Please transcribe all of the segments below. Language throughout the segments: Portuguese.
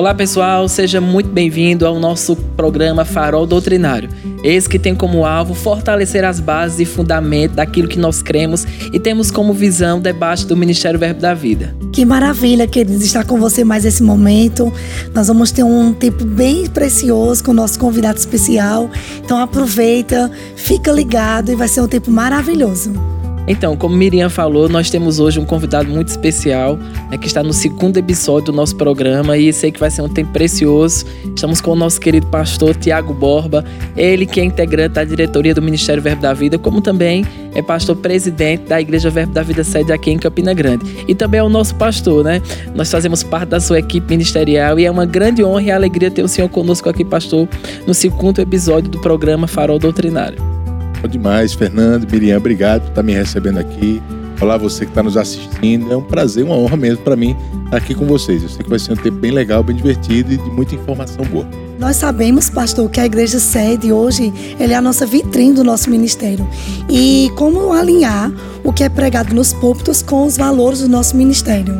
Olá pessoal, seja muito bem-vindo ao nosso programa Farol Doutrinário. Esse que tem como alvo fortalecer as bases e fundamentos daquilo que nós cremos e temos como visão o debate do Ministério Verbo da Vida. Que maravilha, queridos, estar com você mais esse momento. Nós vamos ter um tempo bem precioso com o nosso convidado especial. Então aproveita, fica ligado e vai ser um tempo maravilhoso. Então, como Miriam falou, nós temos hoje um convidado muito especial, né, que está no segundo episódio do nosso programa e sei que vai ser um tempo precioso. Estamos com o nosso querido pastor Tiago Borba, ele que é integrante da diretoria do Ministério Verbo da Vida, como também é pastor presidente da Igreja Verbo da Vida sede aqui em Campina Grande. E também é o nosso pastor, né? Nós fazemos parte da sua equipe ministerial e é uma grande honra e alegria ter o senhor conosco aqui, pastor, no segundo episódio do programa Farol Doutrinário. Demais, Fernando, Miriam, obrigado por estar me recebendo aqui. Olá, você que está nos assistindo. É um prazer, uma honra mesmo para mim estar aqui com vocês. Eu sei que vai ser um tempo bem legal, bem divertido e de muita informação boa. Nós sabemos, pastor, que a igreja sede hoje é a nossa vitrine do nosso ministério. E como alinhar o que é pregado nos púlpitos com os valores do nosso ministério?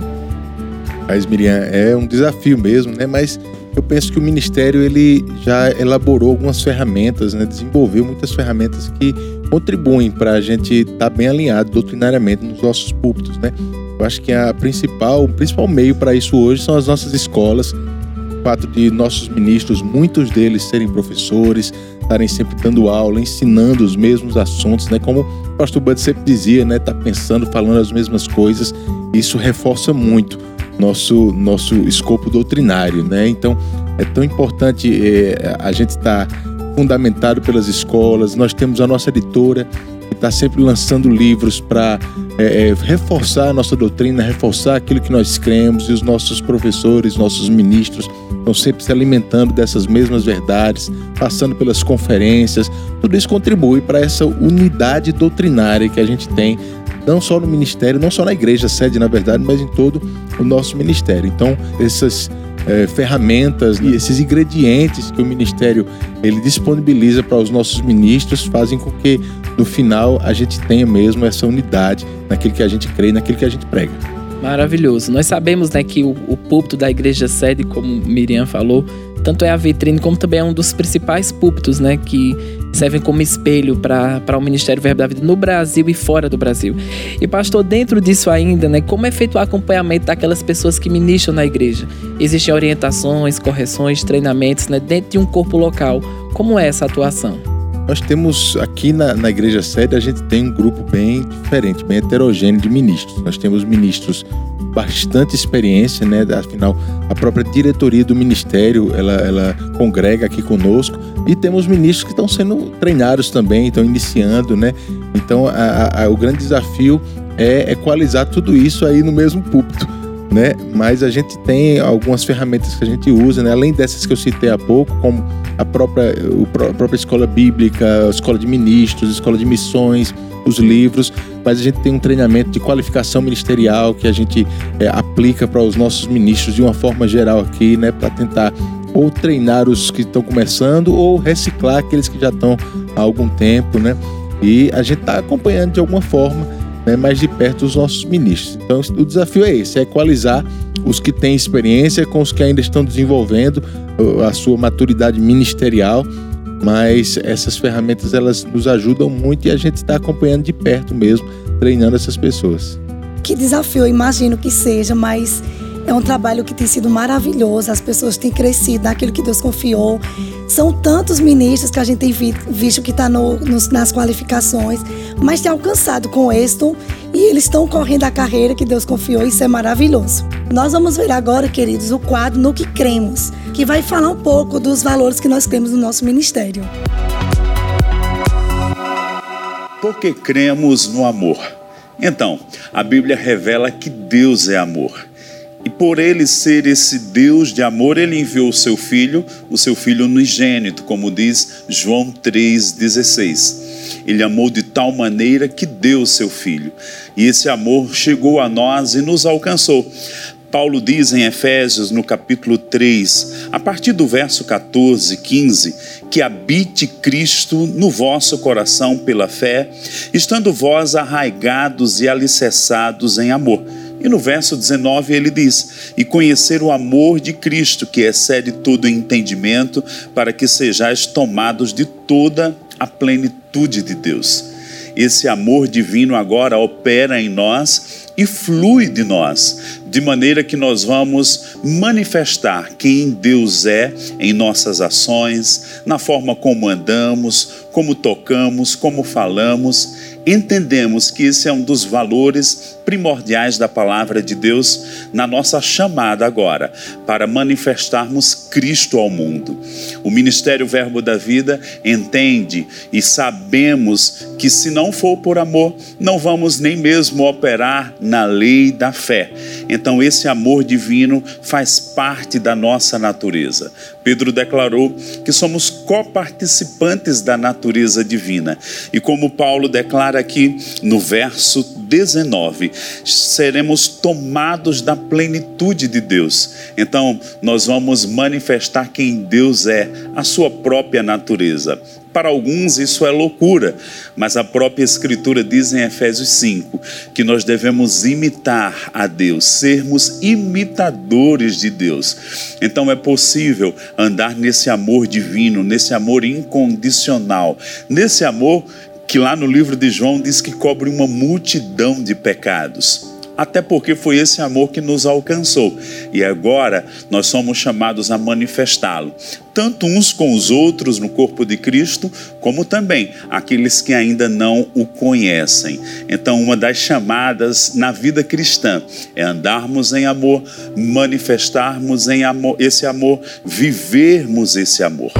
Mas, Miriam, é um desafio mesmo, né? Mas eu penso que o ministério ele já elaborou algumas ferramentas, né, desenvolveu muitas ferramentas que contribuem para a gente estar tá bem alinhado doutrinariamente nos nossos púlpitos, né? Eu acho que a principal, o principal meio para isso hoje são as nossas escolas. O fato de nossos ministros, muitos deles serem professores, estarem sempre dando aula, ensinando os mesmos assuntos, né? Como o pastor Bud sempre dizia, né? Tá pensando, falando as mesmas coisas. Isso reforça muito nosso, nosso escopo doutrinário, né? Então, é tão importante é, a gente estar tá fundamentado pelas escolas. Nós temos a nossa editora que está sempre lançando livros para é, é, reforçar a nossa doutrina, reforçar aquilo que nós cremos e os nossos professores, nossos ministros estão sempre se alimentando dessas mesmas verdades, passando pelas conferências. Tudo isso contribui para essa unidade doutrinária que a gente tem não só no ministério, não só na igreja sede, na verdade, mas em todo o nosso ministério. Então, essas é, ferramentas e esses ingredientes que o ministério ele disponibiliza para os nossos ministros fazem com que no final a gente tenha mesmo essa unidade naquilo que a gente crê, naquilo que a gente prega. Maravilhoso. Nós sabemos né, que o, o púlpito da igreja sede, como Miriam falou, tanto é a vitrine como também é um dos principais púlpitos, né, que servem como espelho para o Ministério Verbo da Vida no Brasil e fora do Brasil. E pastor, dentro disso ainda, né, como é feito o acompanhamento daquelas pessoas que ministram na igreja? Existem orientações, correções, treinamentos, né, dentro de um corpo local. Como é essa atuação? Nós temos aqui na, na igreja sede, a gente tem um grupo bem diferente, bem heterogêneo de ministros. Nós temos ministros bastante experiência, né? Afinal, a própria diretoria do ministério, ela, ela congrega aqui conosco e temos ministros que estão sendo treinados também, estão iniciando, né? Então, a, a, o grande desafio é equalizar tudo isso aí no mesmo púlpito, né? Mas a gente tem algumas ferramentas que a gente usa, né? Além dessas que eu citei há pouco, como a própria, a própria escola bíblica, a escola de ministros, a escola de missões, os livros, mas a gente tem um treinamento de qualificação ministerial que a gente é, aplica para os nossos ministros de uma forma geral aqui, né, para tentar ou treinar os que estão começando ou reciclar aqueles que já estão há algum tempo, né? E a gente está acompanhando de alguma forma né, mais de perto os nossos ministros. Então o desafio é esse, é equalizar os que têm experiência com os que ainda estão desenvolvendo a sua maturidade ministerial mas essas ferramentas elas nos ajudam muito e a gente está acompanhando de perto mesmo, treinando essas pessoas. Que desafio, imagino que seja, mas é um trabalho que tem sido maravilhoso, as pessoas têm crescido naquilo que Deus confiou. São tantos ministros que a gente tem visto que está no, nas qualificações, mas tem alcançado com êxito e eles estão correndo a carreira que Deus confiou, isso é maravilhoso. Nós vamos ver agora, queridos, o quadro No que Cremos, que vai falar um pouco dos valores que nós temos no nosso ministério. Porque cremos no amor. Então, a Bíblia revela que Deus é amor. Por ele ser esse Deus de amor, ele enviou o seu filho, o seu filho unigênito, como diz João 3,16. Ele amou de tal maneira que deu o seu filho. E esse amor chegou a nós e nos alcançou. Paulo diz em Efésios, no capítulo 3, a partir do verso 14, 15, que habite Cristo no vosso coração pela fé, estando vós arraigados e alicerçados em amor E no verso 19 ele diz: E conhecer o amor de Cristo, que excede todo entendimento, para que sejais tomados de toda a plenitude de Deus. Esse amor divino agora opera em nós e flui de nós, de maneira que nós vamos manifestar quem Deus é em nossas ações, na forma como andamos, como tocamos, como falamos entendemos que esse é um dos valores primordiais da palavra de Deus na nossa chamada agora, para manifestarmos Cristo ao mundo. O Ministério Verbo da Vida entende e sabemos que se não for por amor, não vamos nem mesmo operar na lei da fé. Então, esse amor divino faz parte da nossa natureza. Pedro declarou que somos coparticipantes da natureza divina. E como Paulo declara aqui no verso 19, seremos tomados da plenitude de Deus. Então, nós vamos manifestar quem Deus é, a sua própria natureza. Para alguns isso é loucura, mas a própria Escritura diz em Efésios 5 que nós devemos imitar a Deus, sermos imitadores de Deus. Então é possível andar nesse amor divino, nesse amor incondicional, nesse amor que lá no livro de João diz que cobre uma multidão de pecados até porque foi esse amor que nos alcançou. E agora nós somos chamados a manifestá-lo, tanto uns com os outros no corpo de Cristo, como também aqueles que ainda não o conhecem. Então, uma das chamadas na vida cristã é andarmos em amor, manifestarmos em amor esse amor, vivermos esse amor.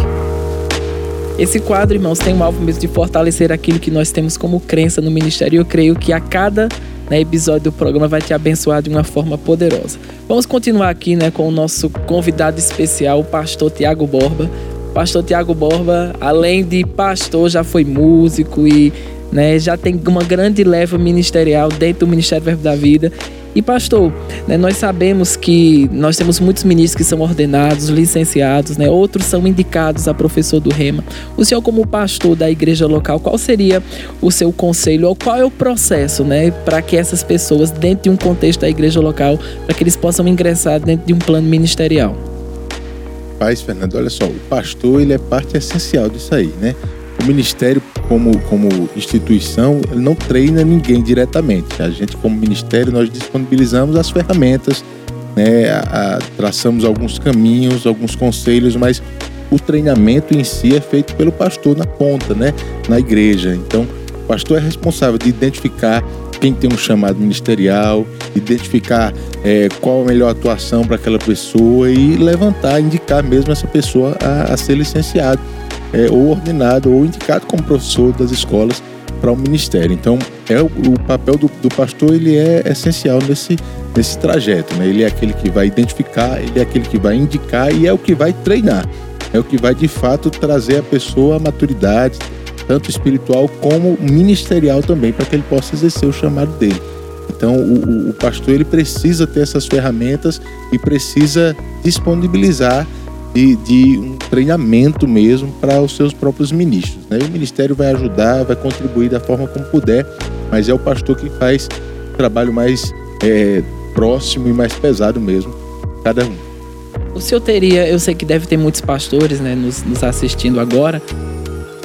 Esse quadro, irmãos, tem o alvo mesmo de fortalecer aquilo que nós temos como crença no ministério. Eu creio que a cada né, episódio do programa vai te abençoar de uma forma poderosa. Vamos continuar aqui né, com o nosso convidado especial, o pastor Tiago Borba. Pastor Tiago Borba, além de pastor, já foi músico e né, já tem uma grande leva ministerial dentro do Ministério Verbo da Vida e pastor, né, nós sabemos que nós temos muitos ministros que são ordenados, licenciados, né, outros são indicados a professor do Rema. O senhor, como pastor da igreja local, qual seria o seu conselho ou qual é o processo né, para que essas pessoas, dentro de um contexto da igreja local, para que eles possam ingressar dentro de um plano ministerial? Paz, Fernando, olha só, o pastor ele é parte essencial disso aí, né? O ministério como, como instituição ele não treina ninguém diretamente. A gente como ministério nós disponibilizamos as ferramentas, né, a, a, traçamos alguns caminhos, alguns conselhos, mas o treinamento em si é feito pelo pastor na ponta, né, na igreja. Então, o pastor é responsável de identificar quem tem um chamado ministerial, identificar é, qual a melhor atuação para aquela pessoa e levantar, indicar mesmo essa pessoa a, a ser licenciado é, ou ordenado ou indicado como professor das escolas para o ministério. Então, é o, o papel do, do, pastor ele é essencial nesse, nesse trajeto. Né? Ele é aquele que vai identificar, ele é aquele que vai indicar e é o que vai treinar. É o que vai de fato trazer a pessoa à maturidade, tanto espiritual como ministerial também, para que ele possa exercer o chamado dele. Então, o, o pastor ele precisa ter essas ferramentas e precisa disponibilizar de, de um treinamento mesmo para os seus próprios ministros. Né? o ministério vai ajudar, vai contribuir da forma como puder, mas é o pastor que faz o trabalho mais é, próximo e mais pesado mesmo, cada um. O senhor teria, eu sei que deve ter muitos pastores né, nos, nos assistindo agora,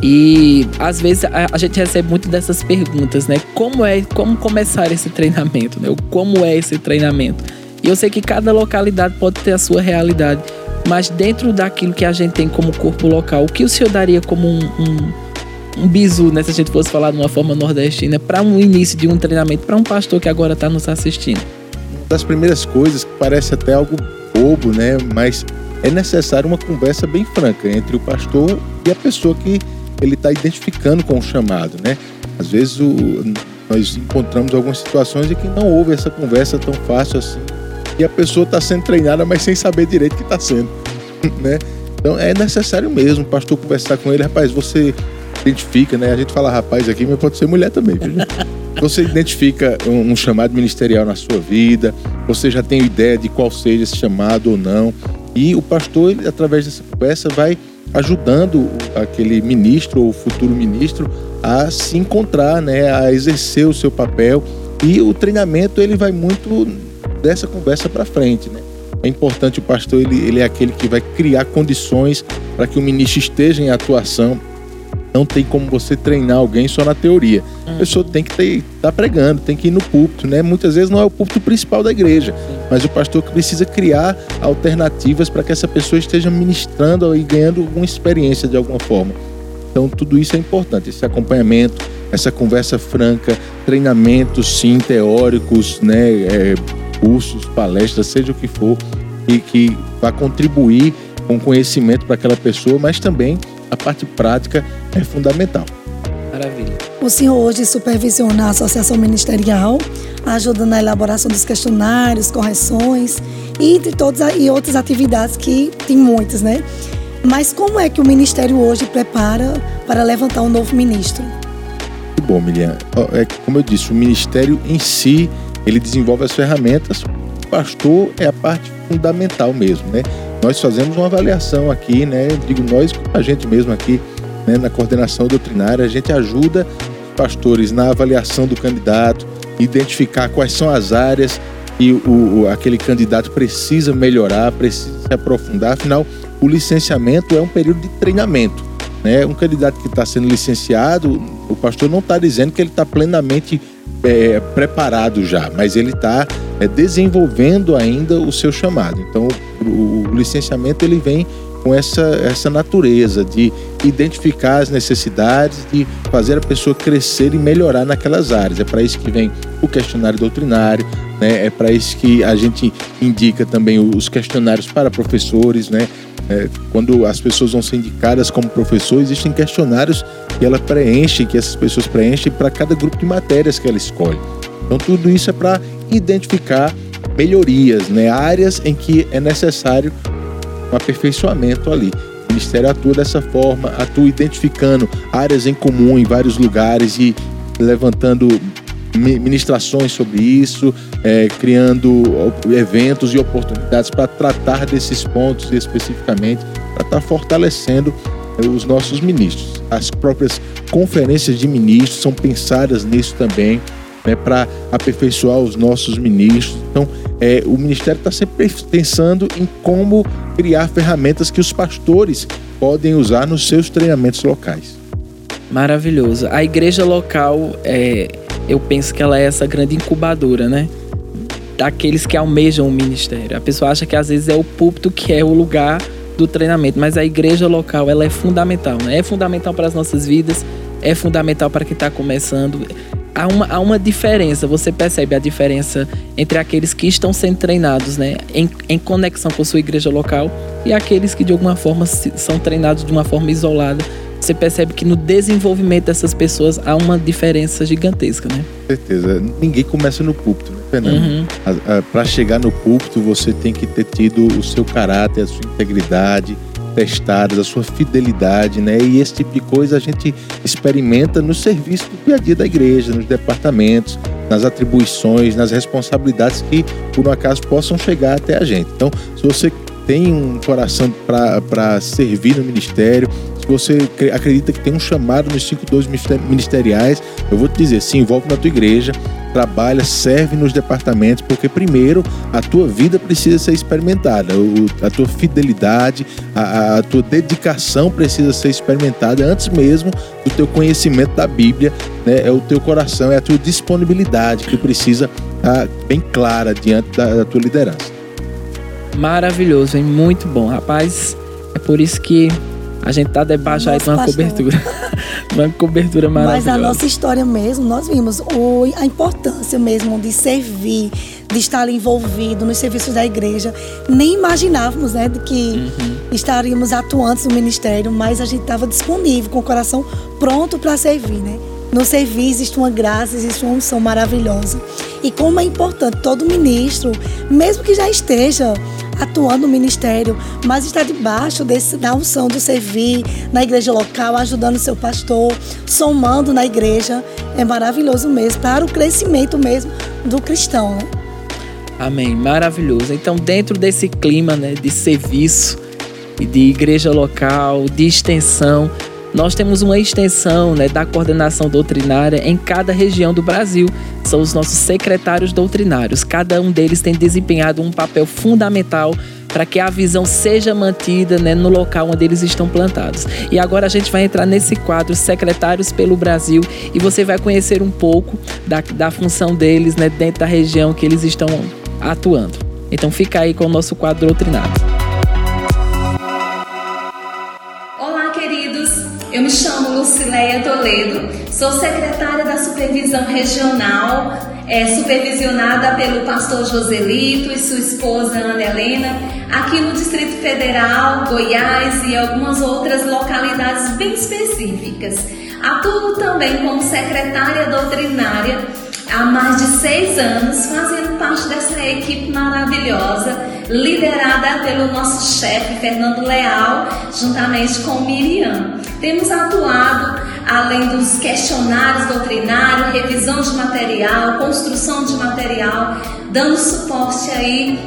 e às vezes a, a, gente recebe muito dessas perguntas, né? Como é, como começar esse treinamento, né? Como é esse treinamento? E eu sei que cada localidade pode ter a sua realidade. Mas dentro daquilo que a gente tem como corpo local, o que o senhor daria como um, um, um bisu, né, se a gente fosse falar de uma forma nordestina, para um início de um treinamento, para um pastor que agora está nos assistindo? Uma das primeiras coisas que parece até algo bobo, né? Mas é necessário uma conversa bem franca entre o pastor e a pessoa que ele está identificando com o chamado, né? Às vezes o, nós encontramos algumas situações em que não houve essa conversa tão fácil assim e a pessoa está sendo treinada, mas sem saber direito o que está sendo, né? Então é necessário mesmo o pastor conversar com ele, rapaz, você identifica, né? A gente fala rapaz aqui, mas pode ser mulher também, viu? Você identifica um, um chamado ministerial na sua vida, você já tem ideia de qual seja esse chamado ou não. E o pastor, ele, através dessa conversa, vai ajudando aquele ministro ou futuro ministro a se encontrar, né, a exercer o seu papel. E o treinamento ele vai muito dessa conversa para frente, né? É importante o pastor, ele, ele é aquele que vai criar condições para que o ministro esteja em atuação. Não tem como você treinar alguém só na teoria. A uhum. pessoa tem que estar tá pregando, tem que ir no púlpito, né? Muitas vezes não é o púlpito principal da igreja, mas o pastor precisa criar alternativas para que essa pessoa esteja ministrando e ganhando alguma experiência de alguma forma. Então, tudo isso é importante, esse acompanhamento, essa conversa franca, treinamentos, sim, teóricos, né? É, cursos, palestras, seja o que for, e que vai contribuir com conhecimento para aquela pessoa, mas também a parte prática é fundamental. Maravilha. O senhor hoje supervisiona a associação ministerial, ajuda na elaboração dos questionários, correções e de todas e outras atividades que tem muitas, né? Mas como é que o ministério hoje prepara para levantar um novo ministro? Bom, Miriam, é como eu disse, o ministério em si ele desenvolve as ferramentas. O pastor é a parte fundamental mesmo, né? Nós fazemos uma avaliação aqui, né? Digo nós, a gente mesmo aqui, né? na coordenação doutrinária, a gente ajuda os pastores na avaliação do candidato, identificar quais são as áreas que o, o, aquele candidato precisa melhorar, precisa se aprofundar. Afinal, o licenciamento é um período de treinamento. Né? Um candidato que está sendo licenciado, o pastor não está dizendo que ele está plenamente é, preparado já, mas ele está é, desenvolvendo ainda o seu chamado. Então, o, o, licenciamento ele vem com essa, essa natureza de identificar as necessidades, de fazer a pessoa crescer e melhorar naquelas áreas. É para isso que vem o questionário doutrinário, né? é para isso que a gente indica também os questionários para professores, né? É, quando as pessoas vão ser indicadas como professor, existem questionários que ela preenche, que essas pessoas preenchem para cada grupo de matérias que ela escolhe. Então tudo isso é para identificar melhorias, né, áreas em que é necessário um aperfeiçoamento ali. O Ministério atua dessa forma, atua identificando áreas em comum em vários lugares e levantando ministrações sobre isso, é, criando eventos e oportunidades para tratar desses pontos especificamente, para estar tá fortalecendo é, os nossos ministros. As próprias conferências de ministros são pensadas nisso também, né, para aperfeiçoar os nossos ministros. Então, é, o ministério está sempre pensando em como criar ferramentas que os pastores podem usar nos seus treinamentos locais. Maravilhoso. A igreja local é, eu penso que ela é essa grande incubadora, né? Daqueles que almejam o ministério. A pessoa acha que às vezes é o púlpito que é o lugar do treinamento, mas a igreja local ela é fundamental, né? É fundamental para as nossas vidas, é fundamental para quem está começando. Há uma, há uma diferença, você percebe a diferença entre aqueles que estão sendo treinados, né, em, em conexão com sua igreja local e aqueles que de alguma forma são treinados de uma forma isolada você percebe que no desenvolvimento dessas pessoas há uma diferença gigantesca, né? Com certeza. Ninguém começa no púlpito, né, Fernando? Uhum. Para chegar no púlpito, você tem que ter tido o seu caráter, a sua integridade testadas, a sua fidelidade, né? E esse tipo de coisa a gente experimenta no serviço do dia a dia da igreja, nos departamentos, nas atribuições, nas responsabilidades que por um acaso possam chegar até a gente. Então, se você tem um coração para servir no ministério, se você acredita que tem um chamado nos cinco dons ministeriais, eu vou te dizer, se envolve na tua igreja, trabalha, serve nos departamentos, porque primeiro a tua vida precisa ser experimentada, a tua fidelidade, a, a tua dedicação precisa ser experimentada antes mesmo do teu conhecimento da Bíblia, né? é o teu coração, é a tua disponibilidade que precisa estar bem clara diante da, da tua liderança. Maravilhoso, hein? Muito bom, rapaz. É por isso que a gente tá debaixo aí de uma pastor. cobertura. uma cobertura maravilhosa. Mas a nossa história mesmo, nós vimos o, a importância mesmo de servir, de estar envolvido nos serviços da igreja. Nem imaginávamos, né, de que uhum. estaríamos atuantes no ministério, mas a gente estava disponível, com o coração pronto para servir, né? No servir existe uma graça, existe uma unção maravilhosa. E como é importante todo ministro, mesmo que já esteja atuando no ministério, mas está debaixo desse, da unção do servir na igreja local, ajudando seu pastor, somando na igreja. É maravilhoso mesmo, para o crescimento mesmo do cristão. Né? Amém, maravilhoso. Então, dentro desse clima né, de serviço e de igreja local, de extensão, nós temos uma extensão né, da coordenação doutrinária em cada região do Brasil. São os nossos secretários doutrinários. Cada um deles tem desempenhado um papel fundamental para que a visão seja mantida né, no local onde eles estão plantados. E agora a gente vai entrar nesse quadro Secretários pelo Brasil e você vai conhecer um pouco da, da função deles né, dentro da região que eles estão atuando. Então fica aí com o nosso quadro doutrinado. Olá, queridos. Eu me chamo Lucileia Toledo, sou secretária da Supervisão Regional é, supervisionada pelo pastor Joselito e sua esposa Ana Helena, aqui no Distrito Federal, Goiás e algumas outras localidades bem específicas. Atuo também como secretária doutrinária há mais de seis anos, fazendo parte dessa equipe maravilhosa, liderada pelo nosso chefe Fernando Leal, juntamente com Miriam. Temos atuado além dos questionários doutrinários, revisão de material, construção de material, dando suporte aí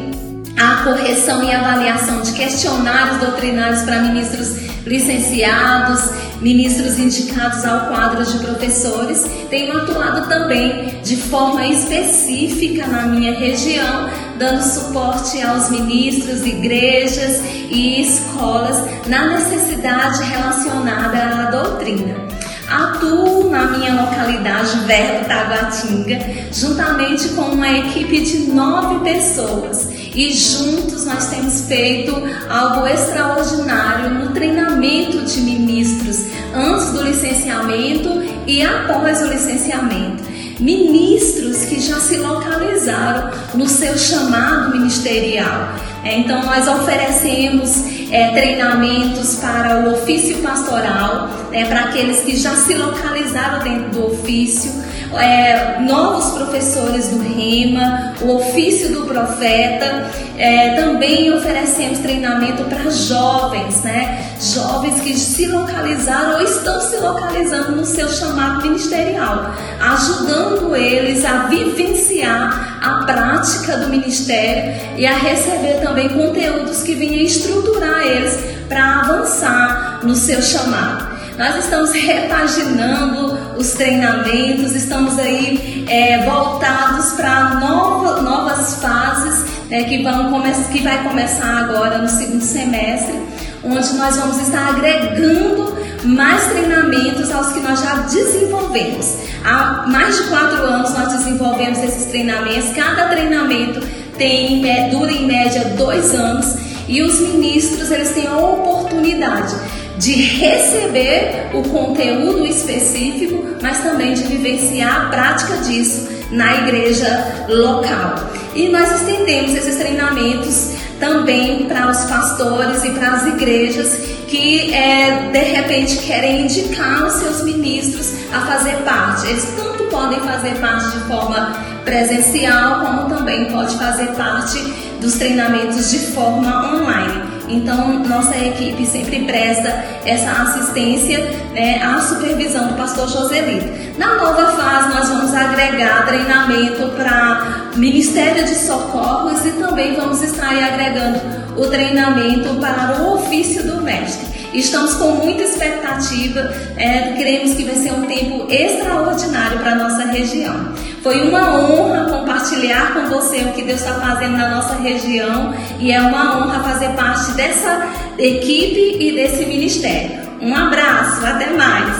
à correção e avaliação de questionários doutrinários para ministros licenciados, ministros indicados ao quadro de professores. Tenho atuado também de forma específica na minha região, dando suporte aos ministros, igrejas e escolas na necessidade relacionada à doutrina. Atuo na minha localidade, Verbo Taguatinga, juntamente com uma equipe de nove pessoas. E juntos nós temos feito algo extraordinário no treinamento de ministros, antes do licenciamento e após o licenciamento. Ministros que já se localizaram no seu chamado ministerial. Então, nós oferecemos é, treinamentos para o ofício pastoral, né, para aqueles que já se localizaram dentro do ofício, é, novos professores do REMA, o ofício do profeta. É, também oferecemos treinamento para jovens, né? Jovens que se localizaram ou estão se localizando no seu chamado ministerial, ajudando eles a vivenciar a prática do ministério e a receber também conteúdos que venham estruturar eles para avançar no seu chamado. Nós estamos repaginando os treinamentos, estamos aí é, voltados para nova, novas fases né, que, vão que vai começar agora no segundo semestre, onde nós vamos estar agregando mais treinamentos aos que nós já desenvolvemos. Há mais de quatro anos nós desenvolvemos esses treinamentos. Cada treinamento tem, é, dura em média dois anos e os ministros eles têm a oportunidade de receber o conteúdo específico, mas também de vivenciar a prática disso na igreja local. E nós estendemos esses treinamentos também para os pastores e para as igrejas que é, de repente querem indicar os seus ministros a fazer parte. Eles tanto podem fazer parte de forma presencial, como também pode fazer parte dos treinamentos de forma online. Então, nossa equipe sempre presta essa assistência né, à supervisão do pastor Joselito. Na nova fase, nós vamos agregar treinamento para Ministério de Socorros e também vamos estar agregando o treinamento para o ofício do mestre. Estamos com muita expectativa, é, queremos que vai ser um tempo extraordinário para a nossa região. Foi uma honra compartilhar com você o que Deus está fazendo na nossa região e é uma honra fazer parte dessa equipe e desse ministério. Um abraço, até mais.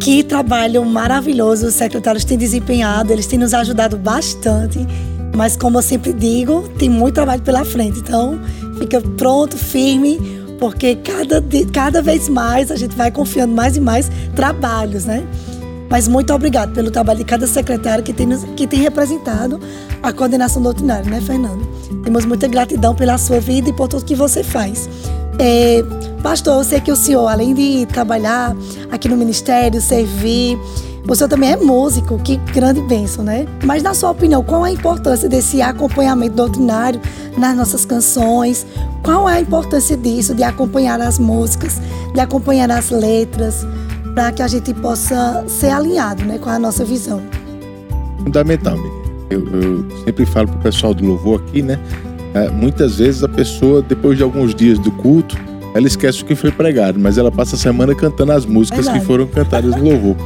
Que trabalho maravilhoso os secretários têm desempenhado, eles têm nos ajudado bastante. Mas como eu sempre digo, tem muito trabalho pela frente. Então, fica pronto, firme, porque cada, cada vez mais a gente vai confiando mais e mais trabalhos, né? Mas muito obrigado pelo trabalho de cada secretário que tem, que tem representado a coordenação doutrinária, né, Fernando? Temos muita gratidão pela sua vida e por tudo que você faz. É, pastor, eu sei que o senhor, além de trabalhar aqui no ministério, servir, o senhor também é músico, que grande bênção, né? Mas, na sua opinião, qual a importância desse acompanhamento doutrinário nas nossas canções? Qual é a importância disso, de acompanhar as músicas, de acompanhar as letras? para que a gente possa ser alinhado né, com a nossa visão. Fundamental, eu, eu sempre falo para o pessoal do louvor aqui, né? É, muitas vezes a pessoa, depois de alguns dias do culto, ela esquece o que foi pregado, mas ela passa a semana cantando as músicas Verdade. que foram cantadas no louvor.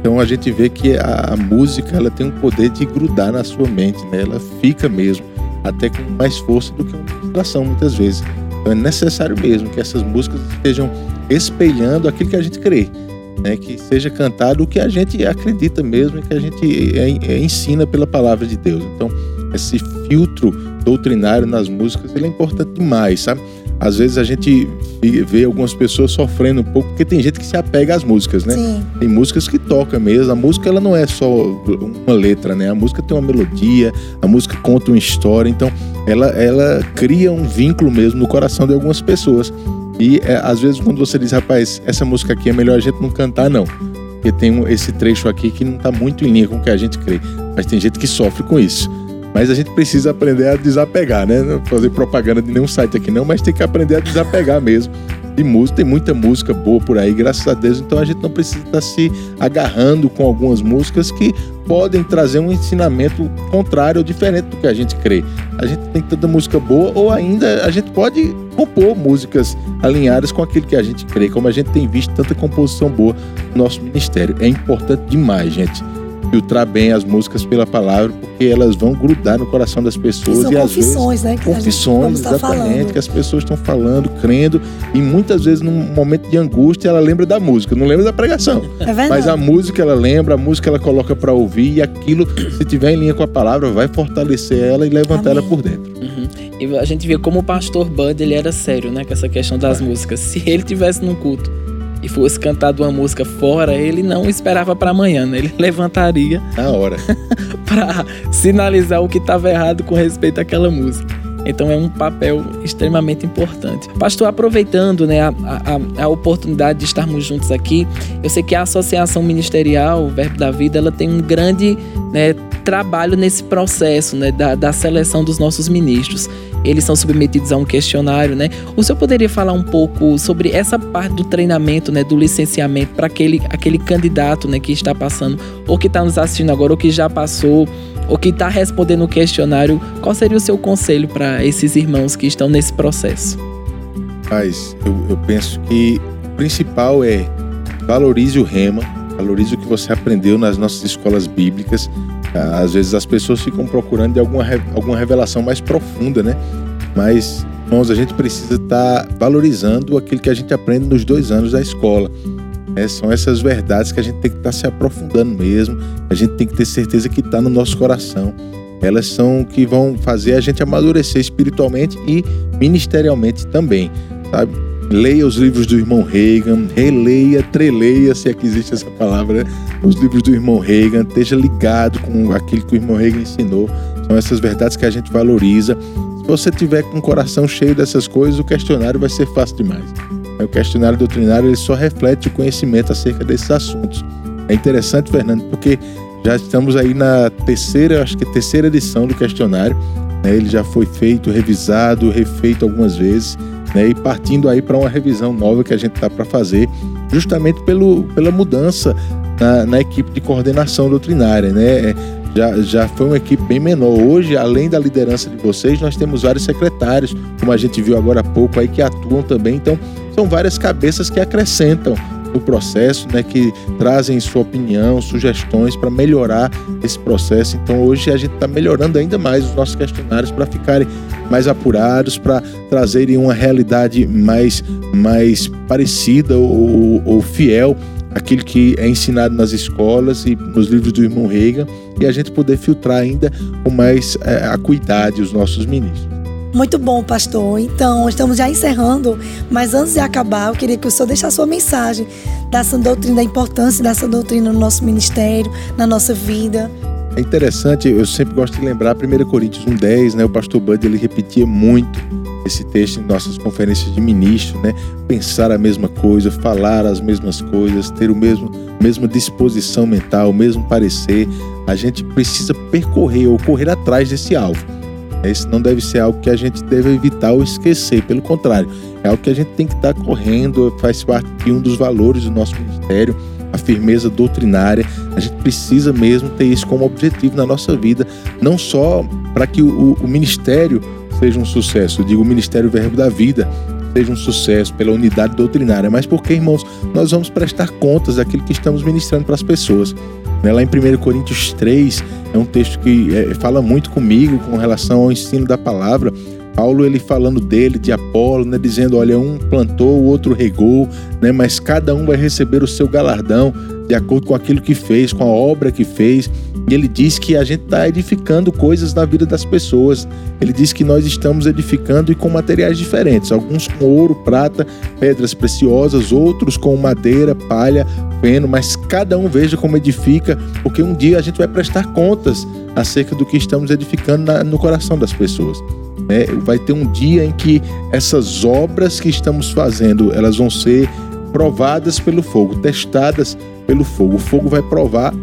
Então a gente vê que a, a, música ela tem um poder de grudar na sua mente, né? Ela fica mesmo até com mais força do que uma ministração muitas vezes. Então é necessário mesmo que essas músicas estejam espelhando aquilo que a gente crê, né? Que seja cantado o que a gente acredita mesmo e que a gente é, é, ensina pela palavra de Deus. Então esse filtro doutrinário nas músicas ele é importante demais, sabe? às vezes a gente vê algumas pessoas sofrendo um pouco, porque tem gente que se apega às músicas, né? Sim. Tem músicas que toca mesmo. A música ela não é só uma letra, né? A música tem uma melodia, a música conta uma história, então ela, ela cria um vínculo mesmo no coração de algumas pessoas. E é, às vezes quando você diz, rapaz, essa música aqui é melhor a gente não cantar, não. Porque tem esse trecho aqui que não está muito em linha com o que a gente crê. Mas tem gente que sofre com isso. Mas a gente precisa aprender a desapegar, né? Não fazer propaganda de nenhum site aqui não, mas tem que aprender a desapegar mesmo de música. Tem muita música boa por aí, graças a Deus. Então a gente não precisa estar se agarrando com algumas músicas que podem trazer um ensinamento contrário ou diferente do que a gente crê. A gente tem tanta música boa, ou ainda a gente pode compor músicas alinhadas com aquilo que a gente crê, como a gente tem visto tanta composição boa no nosso ministério. É importante demais, gente filtrar bem as músicas pela palavra, porque elas vão grudar no coração das pessoas são e às vezes né, confissões, tá exatamente, falando. que as pessoas estão falando, crendo, e muitas vezes num momento de angústia ela lembra da música, não lembra da pregação. É verdade. Mas a música ela lembra, a música ela coloca para ouvir e aquilo, se tiver em linha com a palavra, vai fortalecer ela e levantar Amém. ela por dentro. Uhum. E a gente vê como o pastor Bud ele era sério, né, com essa questão das músicas. Se ele tivesse num culto e fosse cantado uma música fora, ele não esperava para amanhã, né? Ele levantaria Na hora. para sinalizar o que estava errado com respeito àquela música. Então é um papel extremamente importante. Pastor, aproveitando né, a, a, a, oportunidade de estarmos juntos aqui, eu sei que a Associação Ministerial, o Verbo da Vida, ela tem um grande né, trabalho nesse processo né, da, da seleção dos nossos ministros eles são submetidos a um questionário, né? O senhor poderia falar um pouco sobre essa parte do treinamento, né, do licenciamento para aquele, aquele candidato, né, que está passando, ou que está nos assistindo agora, ou que já passou, ou que está respondendo o questionário? Qual seria o seu conselho para esses irmãos que estão nesse processo? Mas eu, eu penso que o principal é valorize o rema, valorize o que você aprendeu nas nossas escolas bíblicas às vezes as pessoas ficam procurando de alguma, alguma revelação mais profunda, né? Mas, irmãos, a gente precisa estar tá valorizando aquilo que a gente aprende nos dois anos da escola. É, são essas verdades que a gente tem que estar tá se aprofundando mesmo. A gente tem que ter certeza que está no nosso coração. Elas são que vão fazer a gente amadurecer espiritualmente e ministerialmente também, sabe? Leia os livros do irmão Reagan, releia, treleia, se é que existe essa palavra, né? os livros do irmão Reagan, esteja ligado com aquilo que o irmão Reagan ensinou. São essas verdades que a gente valoriza. Se você tiver com o coração cheio dessas coisas, o questionário vai ser fácil demais. O questionário doutrinário ele só reflete o conhecimento acerca desses assuntos. É interessante, Fernando, porque já estamos aí na terceira, acho que terceira edição do questionário. Né? Ele já foi feito, revisado, refeito algumas vezes né, e partindo aí para uma revisão nova que a gente está para fazer, justamente pelo, pela mudança na, na, equipe de coordenação doutrinária. Né? Já, já foi uma equipe bem menor. Hoje, além da liderança de vocês, nós temos vários secretários, como a gente viu agora há pouco aí, que atuam também. Então, são várias cabeças que acrescentam do processo, né, que trazem sua opinião, sugestões para melhorar esse processo. Então hoje a gente está melhorando ainda mais os nossos questionários para ficarem mais apurados, para trazerem uma realidade mais, mais parecida ou, ou fiel àquilo que é ensinado nas escolas e nos livros do irmão Reagan e a gente poder filtrar ainda com mais é, acuidade os nossos ministros. Muito bom, pastor. Então, estamos já encerrando, mas antes de acabar, eu queria que o senhor deixasse a sua mensagem dessa doutrina, da importância dessa doutrina no nosso ministério, na nossa vida. É interessante, eu sempre gosto de lembrar 1 Coríntios 1,10, né? O pastor Bud ele repetia muito esse texto em nossas conferências de ministro, né? Pensar a mesma coisa, falar as mesmas coisas, ter o mesmo mesma disposição mental, o mesmo parecer. A gente precisa percorrer ou correr atrás desse alvo. Esse não deve ser algo que a gente deve evitar ou esquecer, pelo contrário, é algo que a gente tem que estar correndo, faz parte de um dos valores do nosso ministério, a firmeza doutrinária. A gente precisa mesmo ter isso como objetivo na nossa vida, não só para que o, o, ministério seja um sucesso, eu digo o ministério Verbo da Vida, seja um sucesso, pela unidade doutrinária, mas porque, irmãos, nós vamos prestar contas daquilo que estamos ministrando para as pessoas. Né, lá em 1 Coríntios 3, é um texto que é, fala muito comigo com relação ao ensino da palavra. Paulo ele falando dele, de Apolo, né, dizendo, olha, um plantou, o outro regou, né, mas cada um vai receber o seu galardão de acordo com aquilo que fez, com a obra que fez. E ele diz que a gente está edificando coisas na vida das pessoas. Ele diz que nós estamos edificando e com materiais diferentes, alguns com ouro, prata, pedras preciosas, outros com madeira, palha, feno, mas cada um veja como edifica, porque um dia a gente vai prestar contas acerca do que estamos edificando na, no coração das pessoas. É, vai ter um dia em que essas obras que estamos fazendo, elas vão ser provadas pelo fogo, testadas pelo fogo. O fogo vai provar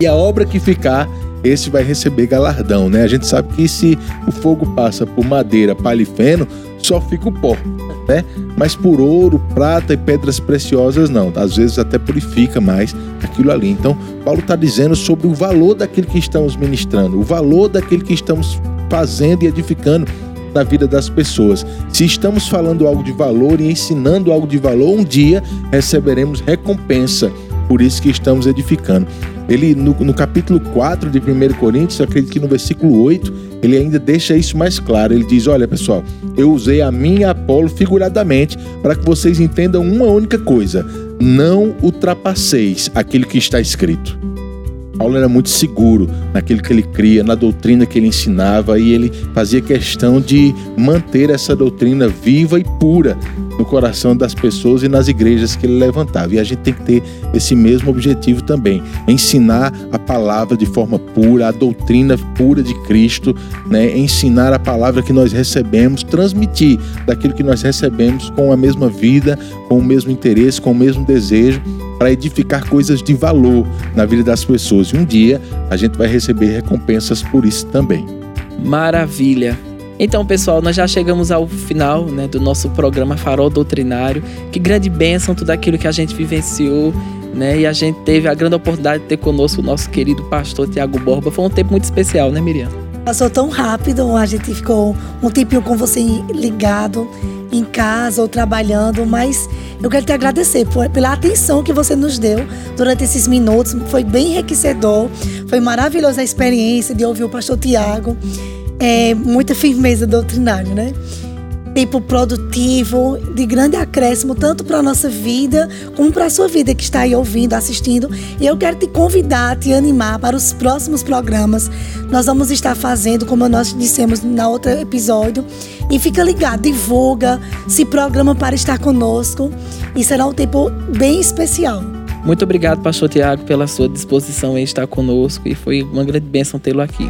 e a obra que ficar, esse vai receber galardão, né? A gente sabe que se o fogo passa por madeira, palha e feno, só fica o pó, né? Mas por ouro, prata e pedras preciosas não. Às vezes até purifica mais aquilo ali. Então, Paulo está dizendo sobre o valor daquilo que estamos ministrando, o valor daquilo que estamos fazendo e edificando na vida das pessoas. Se estamos falando algo de valor e ensinando algo de valor, um dia receberemos recompensa. Por isso que estamos edificando. Ele, no, no capítulo 4 de 1 Coríntios, acredito que no versículo 8, ele ainda deixa isso mais claro. Ele diz: Olha, pessoal, eu usei a minha Apolo figuradamente para que vocês entendam uma única coisa: não ultrapasseis aquilo que está escrito. Paulo era muito seguro naquilo que ele cria, na doutrina que ele ensinava, e ele fazia questão de manter essa doutrina viva e pura no coração das pessoas e nas igrejas que ele levantava. E a gente tem que ter esse mesmo objetivo também: ensinar a palavra de forma pura, a doutrina pura de Cristo, né? ensinar a palavra que nós recebemos, transmitir daquilo que nós recebemos com a mesma vida, com o mesmo interesse, com o mesmo desejo para edificar coisas de valor na vida das pessoas. E um dia a gente vai receber recompensas por isso também. Maravilha! Então, pessoal, nós já chegamos ao final né, do nosso programa Farol Doutrinário. Que grande bênção tudo aquilo que a gente vivenciou. Né, e a gente teve a grande oportunidade de ter conosco o nosso querido pastor Tiago Borba. Foi um tempo muito especial, né, Miriam? Passou tão rápido, a gente ficou um tempinho com você ligado em casa ou trabalhando, mas eu quero te agradecer por, pela atenção que você nos deu durante esses minutos. Foi bem enriquecedor, foi maravilhosa a experiência de ouvir o pastor Tiago. É, muita firmeza doutrinária, né? tempo produtivo, de grande acréscimo, tanto para a nossa vida, como para a sua vida que está aí ouvindo, assistindo. E eu quero te convidar, te animar para os próximos programas. Nós vamos estar fazendo, como nós dissemos na outro episódio. E fica ligado, divulga, se programa para estar conosco. E será um tempo bem especial. Muito obrigado, pastor Tiago, pela sua disposição em estar conosco. E foi uma grande bênção tê-lo aqui.